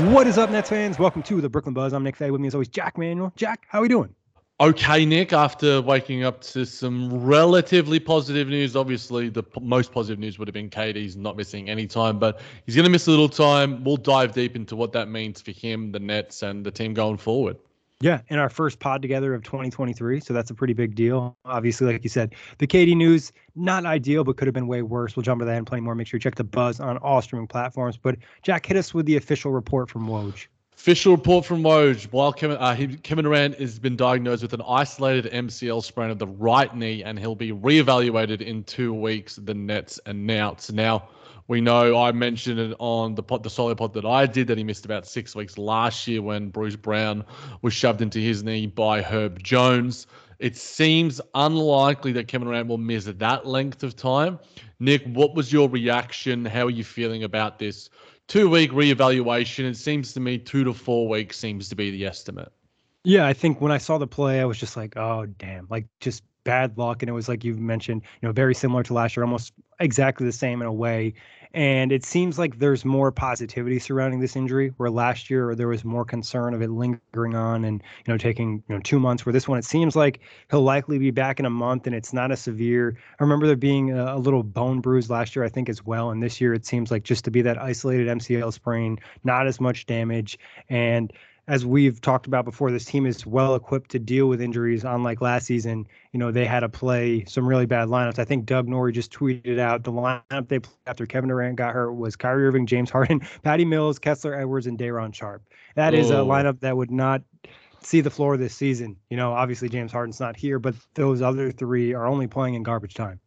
What is up, Nets fans? Welcome to the Brooklyn Buzz. I'm Nick Fay. With me, as always, Jack Manuel. Jack, how are we doing? Okay, Nick. After waking up to some relatively positive news, obviously the p- most positive news would have been KD's not missing any time, but he's going to miss a little time. We'll dive deep into what that means for him, the Nets, and the team going forward. Yeah, in our first pod together of 2023. So that's a pretty big deal. Obviously, like you said, the KD news, not ideal, but could have been way worse. We'll jump into that and plenty more. Make sure you check the buzz on all streaming platforms. But Jack, hit us with the official report from Woj. Official report from Woj. While Kevin, uh, he, Kevin Durant has been diagnosed with an isolated MCL sprain of the right knee, and he'll be reevaluated in two weeks. The Nets announced. Now, we know I mentioned it on the pod, the solo pod that I did that he missed about six weeks last year when Bruce Brown was shoved into his knee by Herb Jones. It seems unlikely that Kevin Durant will miss that length of time. Nick, what was your reaction? How are you feeling about this two week reevaluation? It seems to me two to four weeks seems to be the estimate. Yeah, I think when I saw the play, I was just like, oh, damn. Like, just bad luck. And it was like you mentioned, you know, very similar to last year, almost exactly the same in a way. And it seems like there's more positivity surrounding this injury, where last year there was more concern of it lingering on and you know taking you know two months. Where this one, it seems like he'll likely be back in a month, and it's not a severe. I remember there being a, a little bone bruise last year, I think as well, and this year it seems like just to be that isolated MCL sprain, not as much damage, and as we've talked about before, this team is well equipped to deal with injuries. Unlike last season, you know they had to play some really bad lineups. I think Doug Norrie just tweeted out the lineup they played after Kevin Durant got hurt was Kyrie Irving, James Harden, Patty Mills, Kessler Edwards, and Day'Ron Sharpe. That is a lineup that would not see the floor this season. You know, obviously James Harden's not here, but those other three are only playing in garbage time.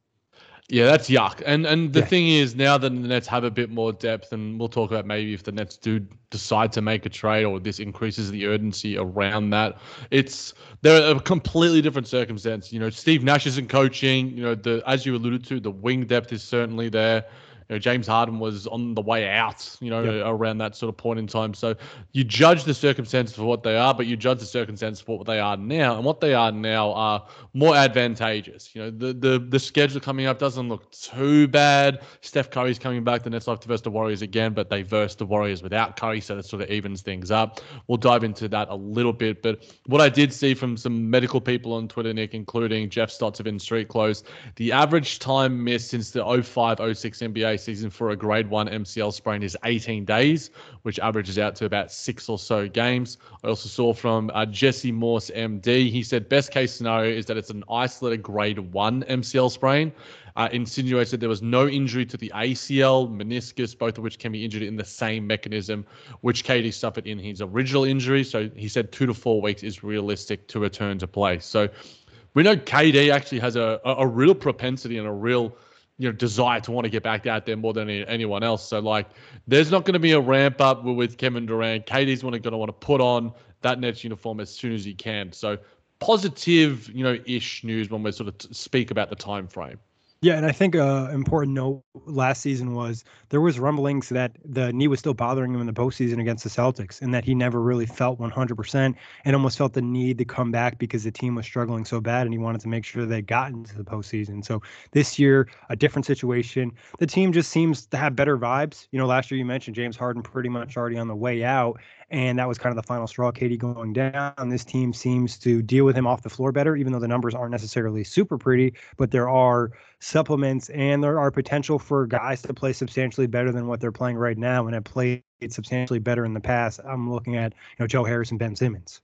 Yeah, that's yuck. And and the Yeah. thing is, now that the Nets have a bit more depth, and we'll talk about maybe if the Nets do decide to make a trade or this increases the urgency around that, it's they're a completely different circumstance. You know, Steve Nash isn't coaching. You know, the as you alluded to, the wing depth is certainly there. Know, James Harden was on the way out, you know, Yep. around that sort of point in time. So you judge the circumstances for what they are, but you judge the circumstances for what they are now. And what they are now are more advantageous. You know, the the the schedule coming up doesn't look too bad. Steph Curry's coming back. The Nets have to verse the Warriors again, but they verse the Warriors without Curry, so that sort of evens things up. We'll dive into that a little bit. But what I did see from some medical people on Twitter, Nick, including Jeff Stotts of In Street Clothes, the average time missed since the 05-06 NBA season for a grade one MCL sprain is 18 days, which averages out to about six or so games. I also saw from uh, Jesse Morse, MD, he said best case scenario is that it's an isolated grade one MCL sprain. Uh, insinuates that there was no injury to the ACL, meniscus, both of which can be injured in the same mechanism, which KD suffered in his original injury. So he said two to four weeks is realistic to return to play. So we know KD actually has a, a real propensity and a real you know desire to want to get back out there more than any, anyone else. So like, there's not going to be a ramp up with Kevin Durant. KD's going to want to put on that Nets uniform as soon as he can. So positive, you know, ish news when we sort of t- speak about the time frame. Yeah, and I think uh, important note last season was there was rumblings that the knee was still bothering him in the postseason against the Celtics, and that he never really felt 100% and almost felt the need to come back because the team was struggling so bad, and he wanted to make sure they got into the postseason. So this year, a different situation. The team just seems to have better vibes. You know, last year you mentioned James Harden pretty much already on the way out, and that was kind of the final straw. KD going down. This team seems to deal with him off the floor better, even though the numbers aren't necessarily super pretty, but there are supplements, and there are potential for guys to play substantially better than what they're playing right now and have played substantially better in the past. I'm looking at you know Joe Harris and Ben Simmons.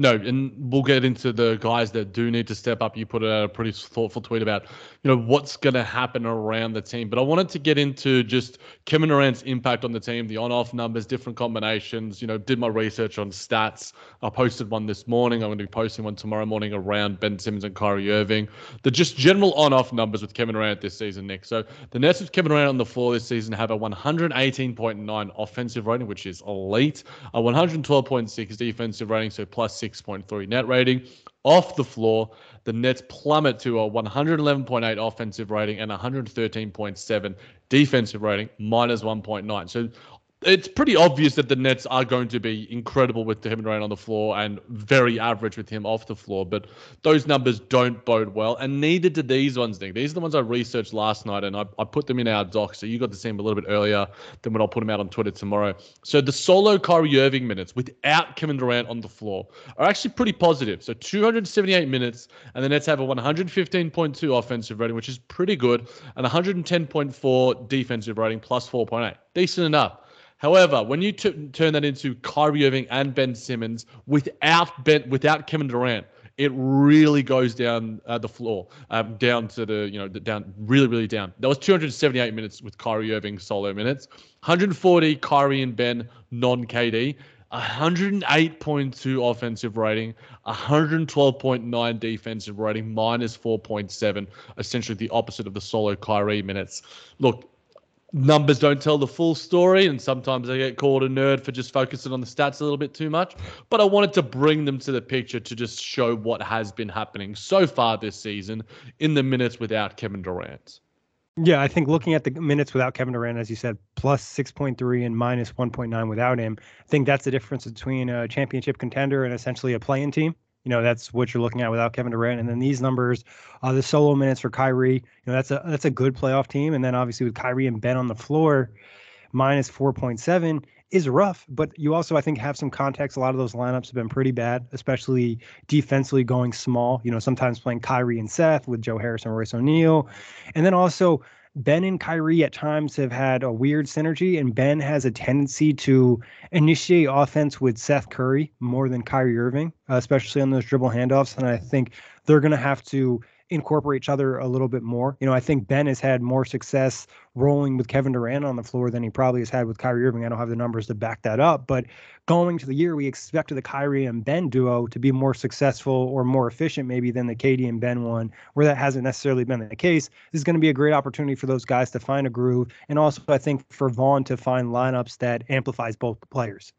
No, and we'll get into the guys that do need to step up. You put out a pretty thoughtful tweet about, you know, what's going to happen around the team. But I wanted to get into just Kevin Durant's impact on the team, the on-off numbers, different combinations. You know, did my research on stats. I posted one this morning. I'm going to be posting one tomorrow morning around Ben Simmons and Kyrie Irving. The just general on-off numbers with Kevin Durant this season, Nick. So the Nets with Kevin Durant on the floor this season have a 118.9 offensive rating, which is elite. A 112.6 defensive rating, so plus six 6.3 net rating. Off the floor, the Nets plummet to a 111.8 offensive rating and 113.7 defensive rating, minus 1.9. So it's pretty obvious that the Nets are going to be incredible with Kevin Durant on the floor and very average with him off the floor. But those numbers don't bode well, and neither do these ones. Nick. These are the ones I researched last night, and I, I put them in our doc, so you got to see them a little bit earlier than when I'll put them out on Twitter tomorrow. So the solo Kyrie Irving minutes without Kevin Durant on the floor are actually pretty positive. So 278 minutes, and the Nets have a 115.2 offensive rating, which is pretty good, and 110.4 defensive rating plus 4.8. Decent enough. However, when you t- turn that into Kyrie Irving and Ben Simmons without Ben, without Kevin Durant, it really goes down uh, the floor, um, down to the you know the, down really really down. That was 278 minutes with Kyrie Irving solo minutes, 140 Kyrie and Ben non KD. 108.2 offensive rating, 112.9 defensive rating, minus 4.7, essentially the opposite of the solo Kyrie minutes. Look, numbers don't tell the full story, and sometimes I get called a nerd for just focusing on the stats a little bit too much. But I wanted to bring them to the picture to just show what has been happening so far this season in the minutes without Kevin Durant. Yeah, I think looking at the minutes without Kevin Durant, as you said, plus 6.3 and minus 1.9 without him, I think that's the difference between a championship contender and essentially a playing team. You know, that's what you're looking at without Kevin Durant. And then these numbers, uh, the solo minutes for Kyrie, you know, that's a that's a good playoff team. And then obviously with Kyrie and Ben on the floor, minus 4.7 is rough. But you also, I think, have some context. A lot of those lineups have been pretty bad, especially defensively going small. You know, sometimes playing Kyrie and Seth with Joe Harris and Royce O'Neale, And then also Ben and Kyrie at times have had a weird synergy, and Ben has a tendency to initiate offense with Seth Curry more than Kyrie Irving, uh, especially on those dribble handoffs. And I think they're going to have to incorporate each other a little bit more. You know, I think Ben has had more success rolling with Kevin Durant on the floor than he probably has had with Kyrie Irving. I don't have the numbers to back that up, but going to the year, we expected the Kyrie and Ben duo to be more successful or more efficient, maybe than the KD and Ben one, where that hasn't necessarily been the case. This is going to be a great opportunity for those guys to find a groove, and also I think for Vaughn to find lineups that amplifies both players.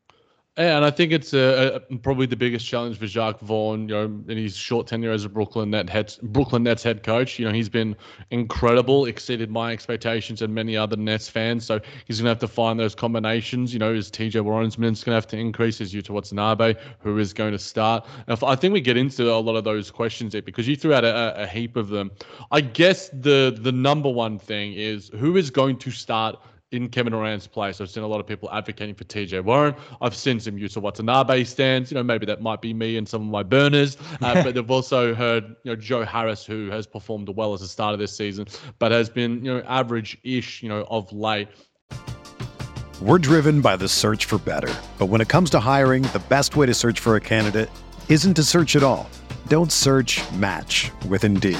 And I think it's a, a, probably the biggest challenge for Jacque Vaughn, you know, in his short tenure as a Brooklyn Net head, Brooklyn Nets head coach. You know, he's been incredible, exceeded my expectations and many other Nets fans. So he's going to have to find those combinations. You know, is TJ Warren's minutes going to have to increase? Is Yuta Watanabe who is going to start? And I think we get into a lot of those questions there because you threw out a, a heap of them. I guess the the number one thing is who is going to start in Kevin Durant's place. I've seen a lot of people advocating for TJ Warren. I've seen some Yuta Watanabe stands. You know, maybe that might be me and some of my burners. Uh, but they've also heard, you know, Joe Harris, who has performed well as a start of this season, but has been, you know, average-ish, you know, of late. We're driven by the search for better. But when it comes to hiring, the best way to search for a candidate isn't to search at all. Don't search match with Indeed.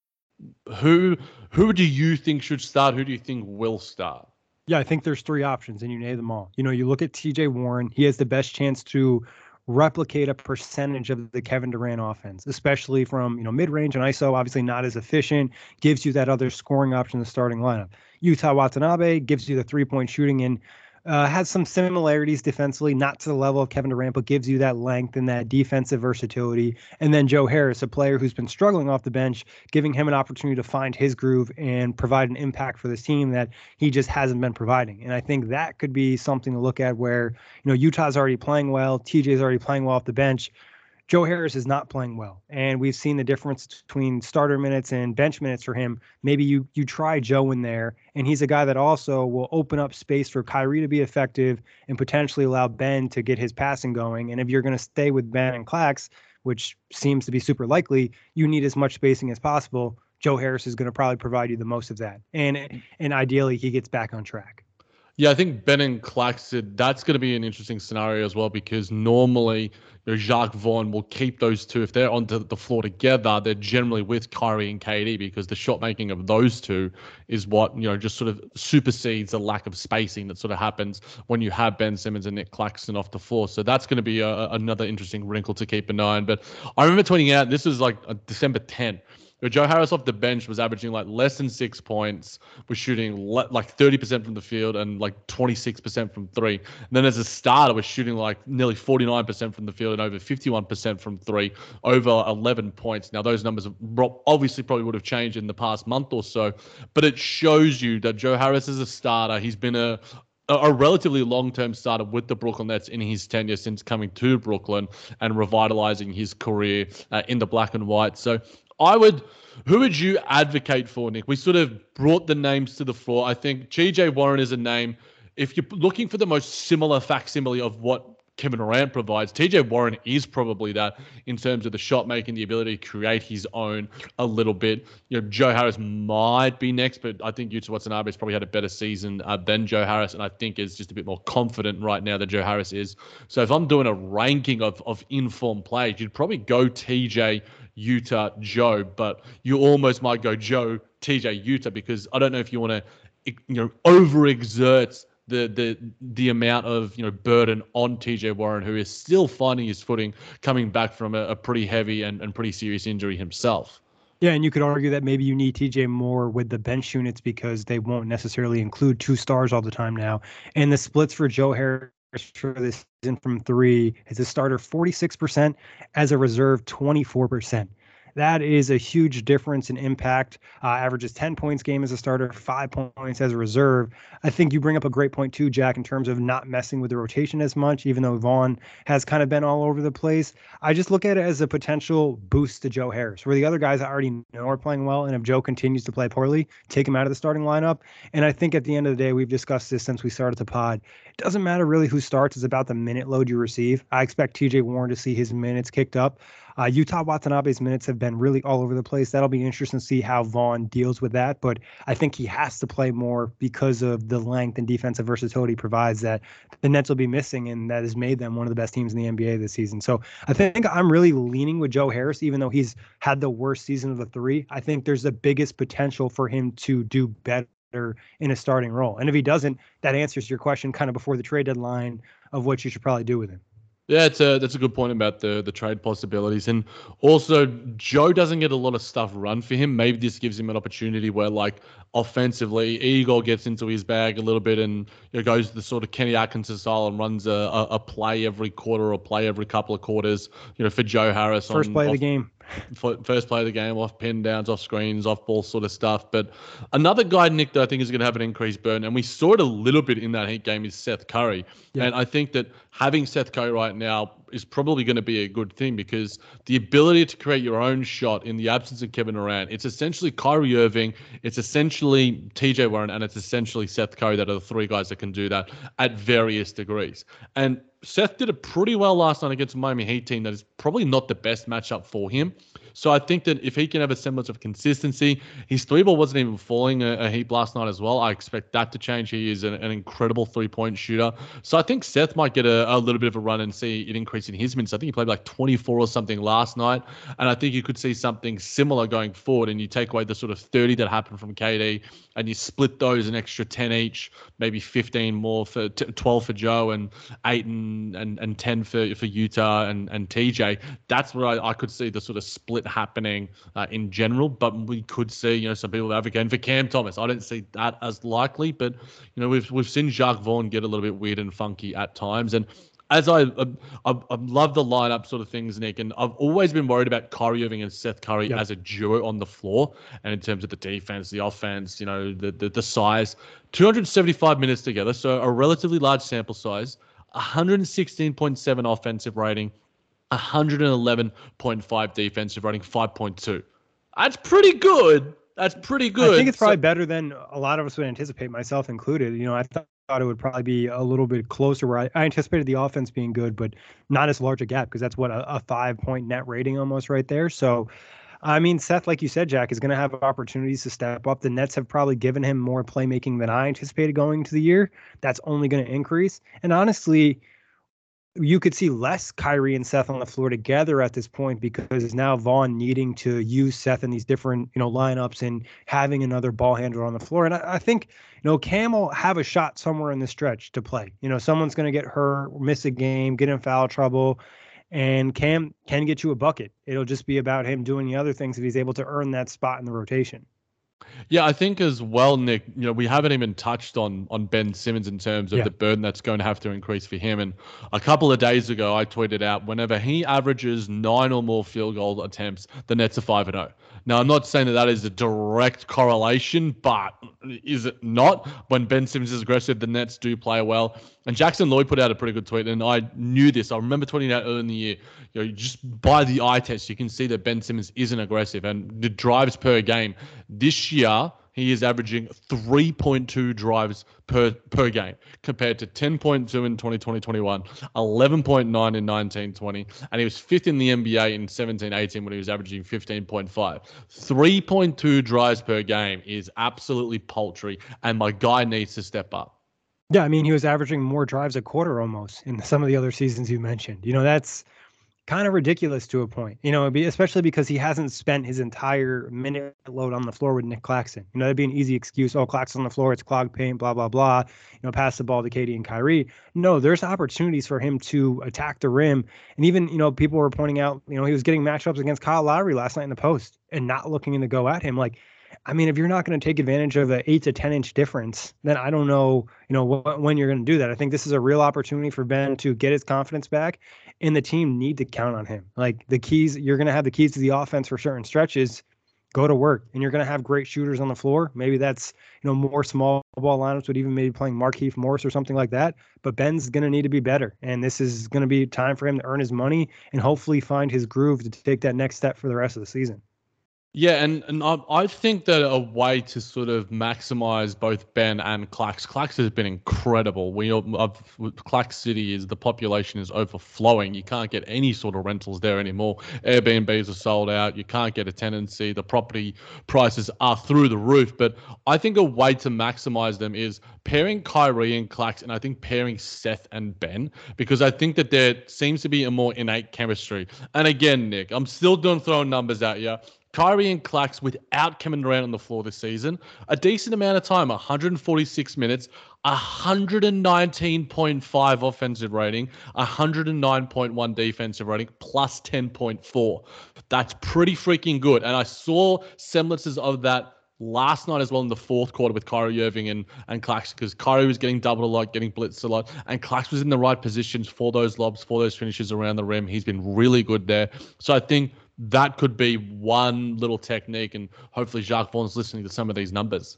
who who do you think should start? Who do you think will start? Yeah, I think there's three options, and you name them all. You know, you look at T.J. Warren; he has the best chance to replicate a percentage of the Kevin Durant offense, especially from you know mid range and ISO. Obviously, not as efficient. Gives you that other scoring option in the starting lineup. Yuta Watanabe gives you the three point shooting and uh, has some similarities defensively, not to the level of Kevin Durant, but gives you that length and that defensive versatility. And then Joe Harris, a player who's been struggling off the bench, giving him an opportunity to find his groove and provide an impact for this team that he just hasn't been providing. And I think that could be something to look at where, you know, Yuta's already playing well, TJ's already playing well off the bench. Joe Harris is not playing well, and we've seen the difference between starter minutes and bench minutes for him. Maybe you you try Joe in there, and he's a guy that also will open up space for Kyrie to be effective and potentially allow Ben to get his passing going. And if you're going to stay with Ben and Clax, which seems to be super likely, you need as much spacing as possible. Joe Harris is going to probably provide you the most of that, and and ideally he gets back on track. Yeah, I think Ben and Claxton, that's going to be an interesting scenario as well because normally you know, Jacque Vaughn will keep those two. If they're on the floor together, they're generally with Kyrie and KD because the shot making of those two is what, you know, just sort of supersedes the lack of spacing that sort of happens when you have Ben Simmons and Nick Claxton off the floor. So that's going to be a, another interesting wrinkle to keep an eye on. But I remember tweeting out, this was like uh, December 10th Joe Harris off the bench was averaging like less than six points, was shooting le- like 30% from the field and like 26% from three. And then as a starter, was shooting like nearly 49% from the field and over 51% from three, over 11 points. Now, those numbers obviously probably would have changed in the past month or so, but it shows you that Joe Harris is a starter. He's been a, a relatively long-term starter with the Brooklyn Nets in his tenure since coming to Brooklyn and revitalizing his career uh, in the black and white. So I would. Who would you advocate for, Nick? We sort of brought the names to the floor. I think TJ Warren is a name. If you're looking for the most similar facsimile of what Kevin Durant provides, TJ Warren is probably that in terms of the shot making, the ability to create his own a little bit. You know, Joe Harris might be next, but I think Yuta Watanabe has probably had a better season uh, than Joe Harris, and I think is just a bit more confident right now than Joe Harris is. So if I'm doing a ranking of of informed plays, you'd probably go TJ Yuta, Joe, but you almost might go Joe, TJ, Yuta, because I don't know if you want to, you know, overexert the the the amount of you know burden on TJ Warren, who is still finding his footing, coming back from a, a pretty heavy and, and pretty serious injury himself. Yeah, and you could argue that maybe you need TJ more with the bench units because they won't necessarily include two stars all the time now. And the splits for Joe Harris for this season from three as a starter 46%, as a reserve 24%. That is a huge difference in impact. Uh, averages 10 points game as a starter, five points as a reserve. I think you bring up a great point too, Jack, in terms of not messing with the rotation as much, even though Vaughn has kind of been all over the place. I just look at it as a potential boost to Joe Harris, where the other guys I already know are playing well. And if Joe continues to play poorly, take him out of the starting lineup. And I think at the end of the day, we've discussed this since we started the pod. It doesn't matter really who starts, it's about the minute load you receive. I expect TJ Warren to see his minutes kicked up. Uh, Yuta Watanabe's minutes have been really all over the place. That'll be interesting to see how Vaughn deals with that. But I think he has to play more because of the length and defensive versatility provides that the Nets will be missing, and that has made them one of the best teams in the NBA this season. So I think I'm really leaning with Joe Harris, even though he's had the worst season of the three. I think there's the biggest potential for him to do better in a starting role. And if he doesn't, that answers your question kind of before the trade deadline of what you should probably do with him. Yeah, it's a that's a good point about the the trade possibilities, and also Joe doesn't get a lot of stuff run for him. Maybe this gives him an opportunity where, like, offensively, Igor gets into his bag a little bit and you know, goes the sort of Kenny Atkinson style and runs a, a, a, play every quarter or play every couple of quarters. You know, for Joe Harris, first on, play off, of the game, first play of the game, off pin downs, off screens, off ball sort of stuff. But another guy, Nick, that I think is going to have an increased burn, and we saw it a little bit in that Heat game, is Seth Curry. Yeah. And I think that having Seth Curry right now is probably going to be a good thing because the ability to create your own shot in the absence of Kevin Durant, it's essentially Kyrie Irving, it's essentially TJ Warren, and it's essentially Seth Curry that are the three guys that can do that at various degrees. And Seth did it pretty well last night against Miami Heat team that is probably not the best matchup for him. So I think that if he can have a semblance of consistency, his three ball wasn't even falling a, a heap last night as well. I expect that to change. He is an, an incredible three point shooter. So I think Seth might get a, a, little bit of a run and see it increase in his minutes. I think he played like 24 or something last night. And I think you could see something similar going forward. And you take away the sort of 30 that happened from KD and you split those an extra 10 each, maybe 15 more for t- 12 for Joe and eight and, and, and 10 for, for Yuta and, and TJ. That's where I, I could see the sort of split happening uh, in general. But we could see, you know, some people advocating for Cam Thomas. I don't see that as likely, but you know, we've we've seen Jacque Vaughn get a little bit weird and funky at times, and as I, I, I love the lineup sort of things, Nick, and I've always been worried about Kyrie Irving and Seth Curry yep. as a duo on the floor, and in terms of the defense, the offense, you know, the, the the size. 275 minutes together, so a relatively large sample size. 116.7 offensive rating, 111.5 defensive rating, 5.2. That's pretty good. That's pretty good. I think it's probably so, better than a lot of us would anticipate, myself included. You know, I thought it would probably be a little bit closer where I, I anticipated the offense being good, but not as large a gap because that's what a, a five point net rating almost right there. So, I mean, Seth, like you said, Jack, is going to have opportunities to step up. The Nets have probably given him more playmaking than I anticipated going into the year. That's only going to increase. And honestly, you could see less Kyrie and Seth on the floor together at this point because now Vaughn needing to use Seth in these different, you know, lineups and having another ball handler on the floor. And I, I think, you know, Cam will have a shot somewhere in the stretch to play. You know, someone's going to get hurt, miss a game, get in foul trouble, and Cam can get you a bucket. It'll just be about him doing the other things if he's able to earn that spot in the rotation. Yeah, I think as well, Nick. You know, we haven't even touched on on Ben Simmons in terms of yeah. the burden that's going to have to increase for him. And a couple of days ago, I tweeted out whenever he averages nine or more field goal attempts, the Nets are five and zero. Now, I'm not saying that that is a direct correlation, but is it not? When Ben Simmons is aggressive, the Nets do play well. And Jackson Lloyd put out a pretty good tweet, and I knew this. I remember tweeting out early in the year. You know, just by the eye test, you can see that Ben Simmons isn't aggressive, and the drives per game this year he is averaging 3.2 drives per per game compared to 10.2 in 2020-21, 11.9 in 19-20, and he was fifth in the NBA in 17-18 when he was averaging 15.5. 3.2 drives per game is absolutely paltry, and my guy needs to step up. Yeah, I mean, he was averaging more drives a quarter almost in some of the other seasons you mentioned. You know, that's kind of ridiculous to a point, you know, especially because he hasn't spent his entire minute load on the floor with Nick Claxton. You know, that'd be an easy excuse. Oh, Claxton on the floor, it's clogged paint, blah, blah, blah. You know, pass the ball to KD and Kyrie. No, there's opportunities for him to attack the rim. And even, you know, people were pointing out, you know, he was getting matchups against Kyle Lowry last night in the post and not looking to go at him. Like, I mean, if you're not going to take advantage of the eight to 10 inch difference, then I don't know, you know, wh- when you're going to do that. I think this is a real opportunity for Ben to get his confidence back and the team need to count on him. Like the keys, you're going to have the keys to the offense for certain stretches. Go to work, and you're going to have great shooters on the floor. Maybe that's you know more small ball lineups, would even maybe playing Markieff Morris or something like that. But Ben's going to need to be better, and this is going to be time for him to earn his money and hopefully find his groove to take that next step for the rest of the season. Yeah, and, and I, I think that a way to sort of maximize both Ben and Clax, Clax has been incredible. We Clax City is the population is overflowing. You can't get any sort of rentals there anymore. Airbnbs are sold out. You can't get a tenancy. The property prices are through the roof. But I think a way to maximize them is pairing Kyrie and Clax, and I think pairing Seth and Ben because I think that there seems to be a more innate chemistry. And again, Nick, I'm still doing throwing numbers at you. Kyrie and Clax without Kevin Durant on the floor this season, a decent amount of time, 146 minutes, 119.5 offensive rating, 109.1 defensive rating, plus 10.4. That's pretty freaking good. And I saw semblances of that last night as well in the fourth quarter with Kyrie Irving and, and Clax because Kyrie was getting doubled a lot, getting blitzed a lot, and Clax was in the right positions for those lobs, for those finishes around the rim. He's been really good there. So I think that could be one little technique, and hopefully Jacque Vaughn's listening to some of these numbers.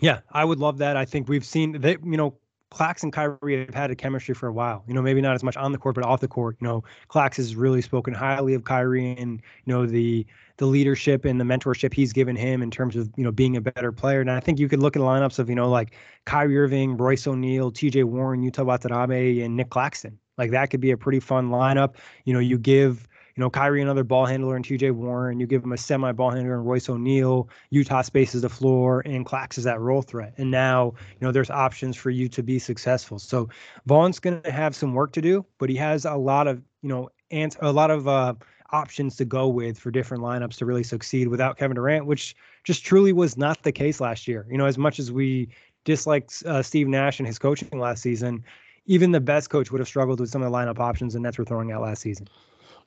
Yeah, I would love that. I think we've seen that, you know, Clax and Kyrie have had a chemistry for a while. You know, maybe not as much on the court, but off the court. You know, Clax has really spoken highly of Kyrie and you know the the leadership and the mentorship he's given him in terms of you know being a better player. And I think you could look at lineups of you know like Kyrie Irving, Royce O'Neale, T.J. Warren, Yuta Watanabe, and Nick Claxton. Like that could be a pretty fun lineup. You know, you give you know, Kyrie another ball handler and TJ Warren. You give him a semi ball handler and Royce O'Neale. Yuta spaces the floor and Clax is that roll threat. And now, you know, there's options for you to be successful. So Vaughn's going to have some work to do, but he has a lot of, you know, a lot of uh, options to go with for different lineups to really succeed without Kevin Durant, which just truly was not the case last year. You know, as much as we disliked uh, Steve Nash and his coaching last season, even the best coach would have struggled with some of the lineup options the Nets were throwing out last season.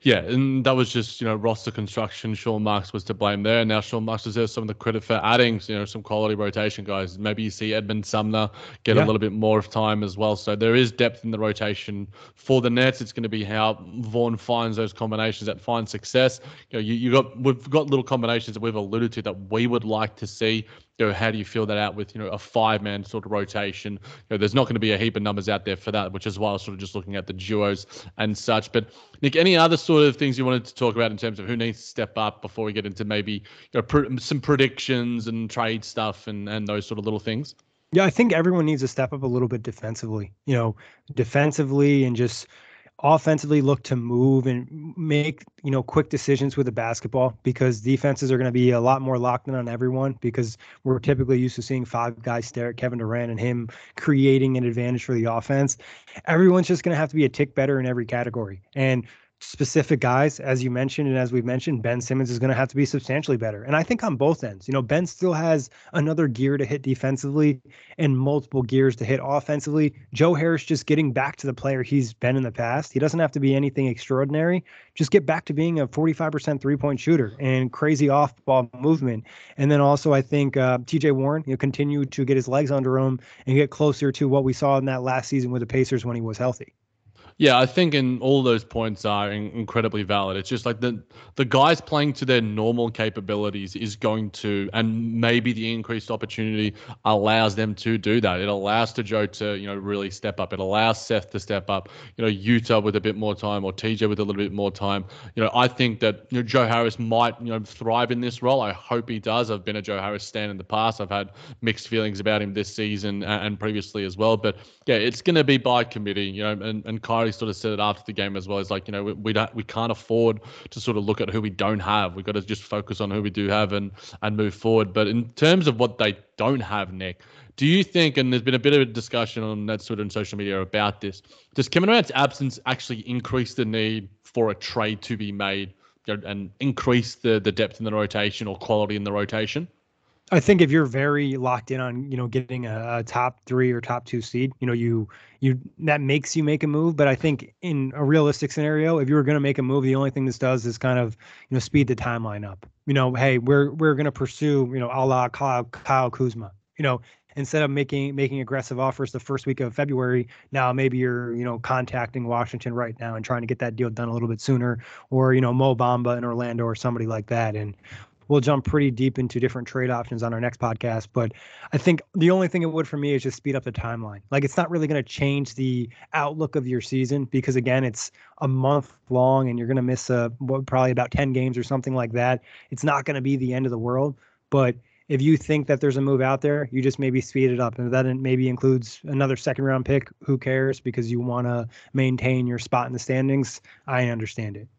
Yeah, and that was just you know roster construction. Sean Marks was to blame there. Now Sean Marks deserves some of the credit for adding you know some quality rotation guys. Maybe you see Edmund Sumner get yeah. a little bit more of time as well. So there is depth in the rotation for the Nets. It's going to be how Vaughn finds those combinations that find success. You know, you, you got we've got little combinations that we've alluded to that we would like to see you know, how do you feel that out with, you know, a five man sort of rotation? You know, there's not going to be a heap of numbers out there for that, which is why I was sort of just looking at the duos and such. But Nick, any other sort of things you wanted to talk about in terms of who needs to step up before we get into maybe you know, pr- some predictions and trade stuff and, and those sort of little things? Yeah, I think everyone needs to step up a little bit defensively, you know, defensively and just offensively look to move and make you know quick decisions with the basketball because defenses are going to be a lot more locked in on everyone because we're typically used to seeing five guys stare at Kevin Durant and him creating an advantage for the offense. Everyone's just going to have to be a tick better in every category. And specific guys, as you mentioned, and as we've mentioned, Ben Simmons is going to have to be substantially better. And I think on both ends, you know, Ben still has another gear to hit defensively and multiple gears to hit offensively. Joe Harris just getting back to the player he's been in the past. He doesn't have to be anything extraordinary. Just get back to being a 45% three point shooter and crazy off ball movement. And then also, I think uh, TJ Warren, you know, continue to get his legs under him and get closer to what we saw in that last season with the Pacers when he was healthy. Yeah, I think in all those points are in, incredibly valid. It's just like the the guys playing to their normal capabilities is going to, and maybe the increased opportunity allows them to do that. It allows to Joe to you know really step up. It allows Seth to step up. You know, Yuta with a bit more time or TJ with a little bit more time. You know, I think that you know Joe Harris might you know thrive in this role. I hope he does. I've been a Joe Harris stan in the past. I've had mixed feelings about him this season and, and previously as well. But yeah, it's going to be by committee. You know, and and Kyrie sort of said it after the game as well. It's like you know we, we don't we can't afford to sort of look at who we don't have. We've got to just focus on who we do have and and move forward. But in terms of what they don't have, Nick, do you think? And there's been a bit of a discussion on that Twitter and social media about this. Does Kevin Durant's absence actually increase the need for a trade to be made and increase the the depth in the rotation or quality in the rotation? I think if you're very locked in on, you know, getting a, a, top three or top two seed, you know, you you that makes you make a move. But I think in a realistic scenario, if you were going to make a move, the only thing this does is kind of, you know, speed the timeline up. You know, hey, we're we're going to pursue, you know, a la Kyle, Kyle Kuzma. You know, instead of making making aggressive offers the first week of February, now maybe you're you know contacting Washington right now and trying to get that deal done a little bit sooner, or you know Mo Bamba in Orlando or somebody like that. And we'll jump pretty deep into different trade options on our next podcast. But I think the only thing it would for me is just speed up the timeline. Like it's not really going to change the outlook of your season because again, it's a month long and you're going to miss a what, probably about 10 games or something like that. It's not going to be the end of the world, but if you think that there's a move out there, you just maybe speed it up. And that maybe includes another second round pick. Who cares? Because you want to maintain your spot in the standings. I understand it.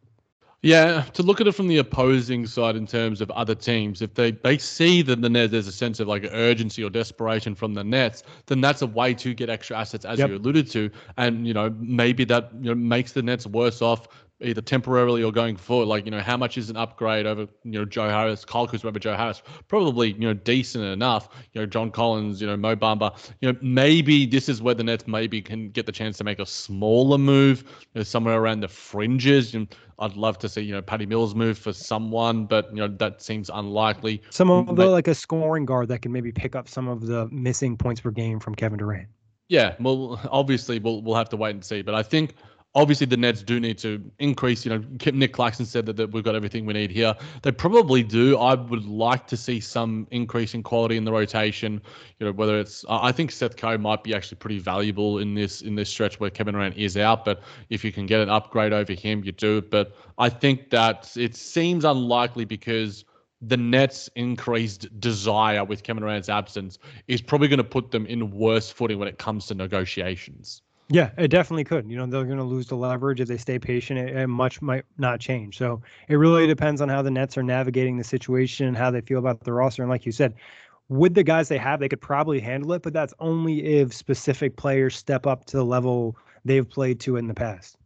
Yeah, to look at it from the opposing side in terms of other teams, if they, they see that the Nets, there's a sense of like urgency or desperation from the Nets, then that's a way to get extra assets, as yep. you alluded to, and you know maybe that you know makes the Nets worse off either temporarily or going forward. Like, you know, how much is an upgrade over, you know, Joe Harris, Kyle Kuzma over Joe Harris? Probably, you know, decent enough. You know, John Collins, you know, Mo Bamba. You know, maybe this is where the Nets maybe can get the chance to make a smaller move, you know, somewhere around the fringes. And I'd love to see, you know, Patty Mills move for someone, but you know, that seems unlikely. Someone like a scoring guard that can maybe pick up some of the missing points per game from Kevin Durant. Yeah, well, obviously we'll we'll have to wait and see, but I think obviously the Nets do need to increase. You know, Nick Claxton said that, that we've got everything we need here. They probably do. I would like to see some increase in quality in the rotation. You know, whether it's I think Seth Curry might be actually pretty valuable in this in this stretch where Kevin Durant is out. But if you can get an upgrade over him, you do. But I think that it seems unlikely because the Nets' increased desire with Kevin Durant's absence is probably going to put them in worse footing when it comes to negotiations. Yeah, it definitely could. You know, they're going to lose the leverage if they stay patient. and much might not change. So it really mm-hmm. depends on how the Nets are navigating the situation and how they feel about the roster. And like you said, with the guys they have, they could probably handle it, but that's only if specific players step up to the level they've played to in the past.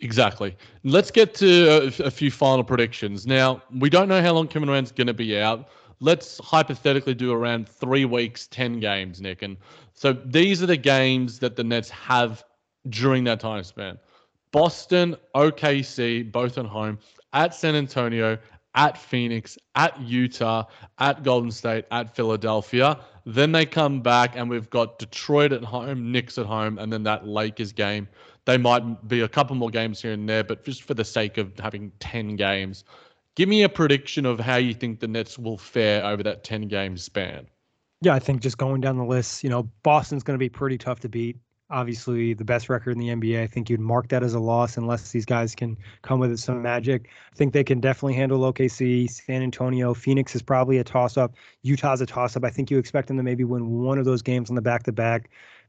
Exactly. Let's get to a, a, few final predictions. Now, we don't know how long Kevin Durant's going to be out. Let's hypothetically do around three weeks, 10 games, Nick. And so these are the games that the Nets have during that time span Boston, OKC, both at home, at San Antonio, at Phoenix, at Utah, at Golden State, at Philadelphia. Then they come back, and we've got Detroit at home, Knicks at home, and then that Lakers game they might be a couple more games here and there, but just for the sake of having 10 games, give me a prediction of how you think the Nets will fare over that 10 game span. Yeah, I think just going down the list, you know, Boston's going to be pretty tough to beat. Obviously, the best record in the NBA. I think you'd mark that as a loss unless these guys can come with some magic. I think they can definitely handle OKC, San Antonio. Phoenix is probably a toss up. Utah's a toss up. I think you expect them to maybe win one of those games on the back to back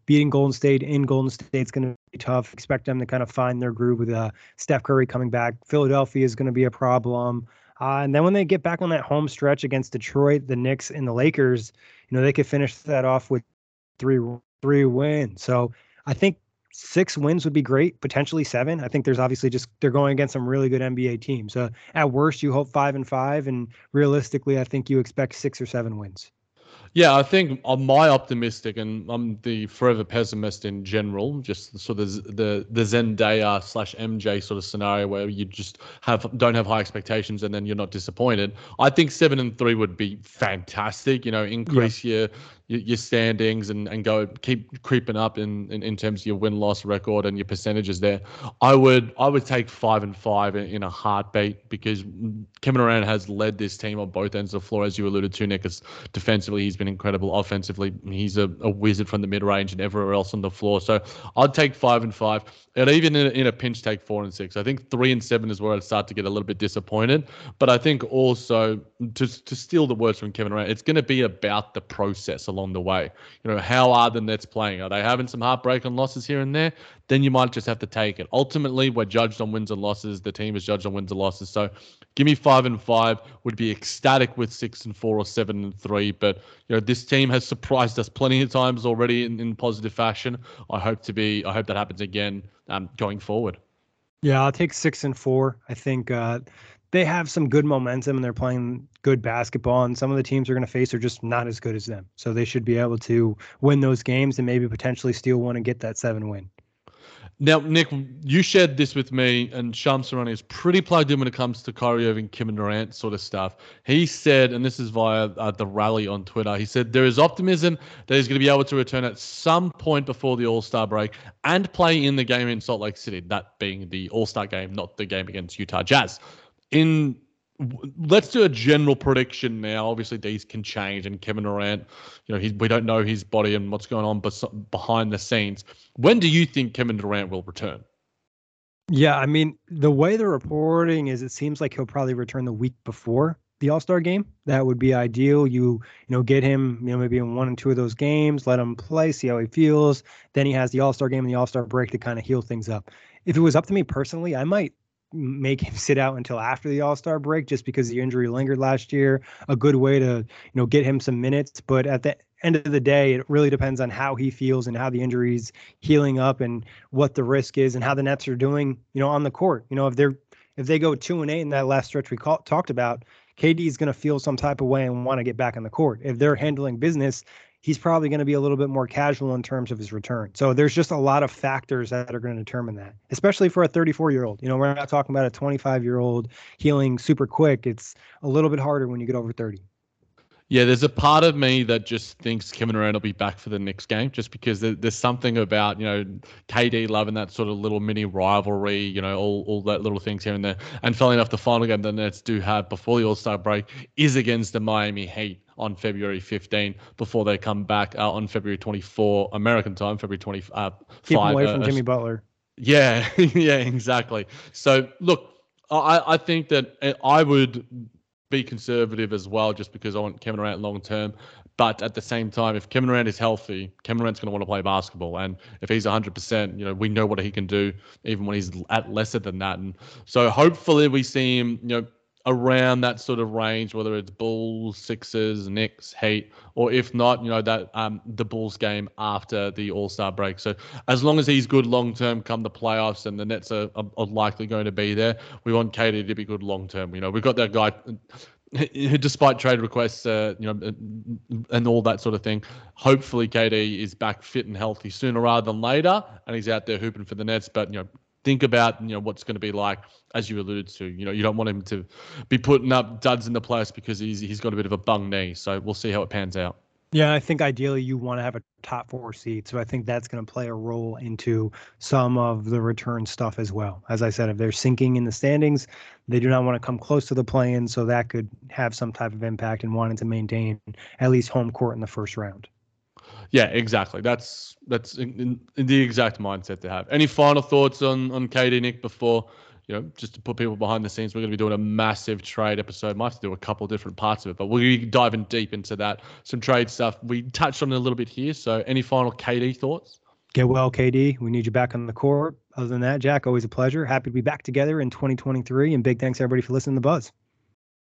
beating Golden State in Golden State is going to be tough. Expect them to kind of find their groove with uh, Steph Curry coming back. Philadelphia is going to be a problem. Uh, and then when they get back on that home stretch against Detroit, the Knicks, and the Lakers, you know they could finish that off with three three wins. So I think six wins would be great, potentially seven. I think there's obviously just they're going against some really good NBA teams. So at worst, you hope five and five, and realistically, I think you expect six or seven wins. Yeah, I think I'm my optimistic, and I'm the forever pessimist in general. Just sort of the the Zendaya slash MJ sort of scenario where you just have don't have high expectations and then you're not disappointed. I think seven and three would be fantastic. You know, increase yeah. your your standings and, and go keep creeping up in, in, in terms of your win loss record and your percentages there. I would I would take five and five in, in, a heartbeat because Kevin Durant has led this team on both ends of the floor, as you alluded to, Nick. As defensively, he's been incredible. Offensively, he's a, a wizard from the mid range and everywhere else on the floor. So I'd take five and five. And even in a, in a pinch, take four and six. I think three and seven is where I'd start to get a little bit disappointed. But I think also to to steal the words from Kevin Durant, it's going to be about the process along the way. You know, how are the Nets playing? Are they having some heartbreaking losses here and there? Then you might just have to take it. Ultimately, we're judged on wins and losses. The team is judged on wins and losses. So give me five and five. Would be ecstatic with six and four or seven and three. But you know, this team has surprised us plenty of times already in, in positive fashion. I hope to be I hope that happens again um, going forward. Yeah, I'll take six and four. I think uh, they have some good momentum and they're playing good basketball. And some of the teams they're going to face are just not as good as them. So they should be able to win those games and maybe potentially steal one and get that seven win. Now, Nick, you shared this with me, and Shams Charania is pretty plugged in when it comes to Kyrie Irving, Kevin Durant sort of stuff. He said, and this is via uh, the rally on Twitter, he said there is optimism that he's going to be able to return at some point before the All Star break and play in the game in Salt Lake City, that being the All Star game, not the game against Utah Jazz in let's do a general prediction now. Obviously, these can change, and Kevin Durant, you know, we don't know his body and what's going on behind the scenes. When do you think Kevin Durant will return? Yeah, I mean, the way the reporting is, it seems like he'll probably return the week before the All Star game. That would be ideal. You, you know, get him, you know, maybe in one and two of those games, let him play, see how he feels. Then he has the All Star game and the All Star break to kind of heal things up. If it was up to me personally, I might make him sit out until after the All Star break just because the injury lingered last year. A good way to, you know, get him some minutes. But at the end of the day, it really depends on how he feels and how the injury's healing up and what the risk is and how the Nets are doing, you know, on the court. You know, if they're if they go two and eight in that last stretch we call, talked about, KD is going to feel some type of way and want to get back on the court. If they're handling business, he's probably going to be a little bit more casual in terms of his return. So there's just a lot of factors that are going to determine that, especially for a 34 year old. You know, we're not talking about a 25 year old healing super quick. It's a little bit harder when you get over 30. Yeah, there's a part of me that just thinks Kevin Durant will be back for the next game, just because there's something about you know KD loving that sort of little mini rivalry, you know, all, all that little things here and there. And funnily enough, the final game the Nets do have before the All Star break is against the Miami Heat on February 15 before they come back uh, on February 24 American time, February 25. Uh, Keep away from uh, Jimmy Butler. Yeah, yeah, exactly. So look, I, I think that uh, I would be conservative as well, just because I want Kevin Durant long term. But at the same time, if Kevin Durant is healthy, Kevin Durant's going to want to play basketball. And if he's 100%, you know, we know what he can do even when he's at lesser than that. And so hopefully we see him, you know, around that sort of range, whether it's Bulls, Sixers, Knicks, Heat, or if not, you know, that um, the Bulls game after the All Star break. So as long as he's good long term, come the playoffs, and the Nets are, are, are likely going to be there, we want KD to be good long term. You know, we've got that guy. Who, despite trade requests, uh, you know, and all that sort of thing, hopefully KD is back fit and healthy sooner rather than later, and he's out there hooping for the Nets. But you know, think about you know what's going to be like as you alluded to you know you don't want him to be putting up duds in the place because he's he's got a bit of a bung knee. So we'll see how it pans out. Yeah i think ideally you want to have a top four seed so i think that's going to play a role into some of the return stuff as well. As i said if they're sinking in the standings they do not want to come close to the play-in so that could have some type of impact in wanting to maintain at least home court in the first round yeah, exactly. That's that's in, in the exact mindset to have. Any final thoughts on on KD Nick before you know just to put people behind the scenes? We're going to be doing a massive trade episode. Might have to do a couple different parts of it, but we'll be diving deep into that. Some trade stuff. We touched on it a little bit here. So, any final KD thoughts? Get well, KD. We need you back on the court. Other than that, Jack, always a pleasure. Happy to be back together in 2023. And big thanks everybody for listening to Buzz.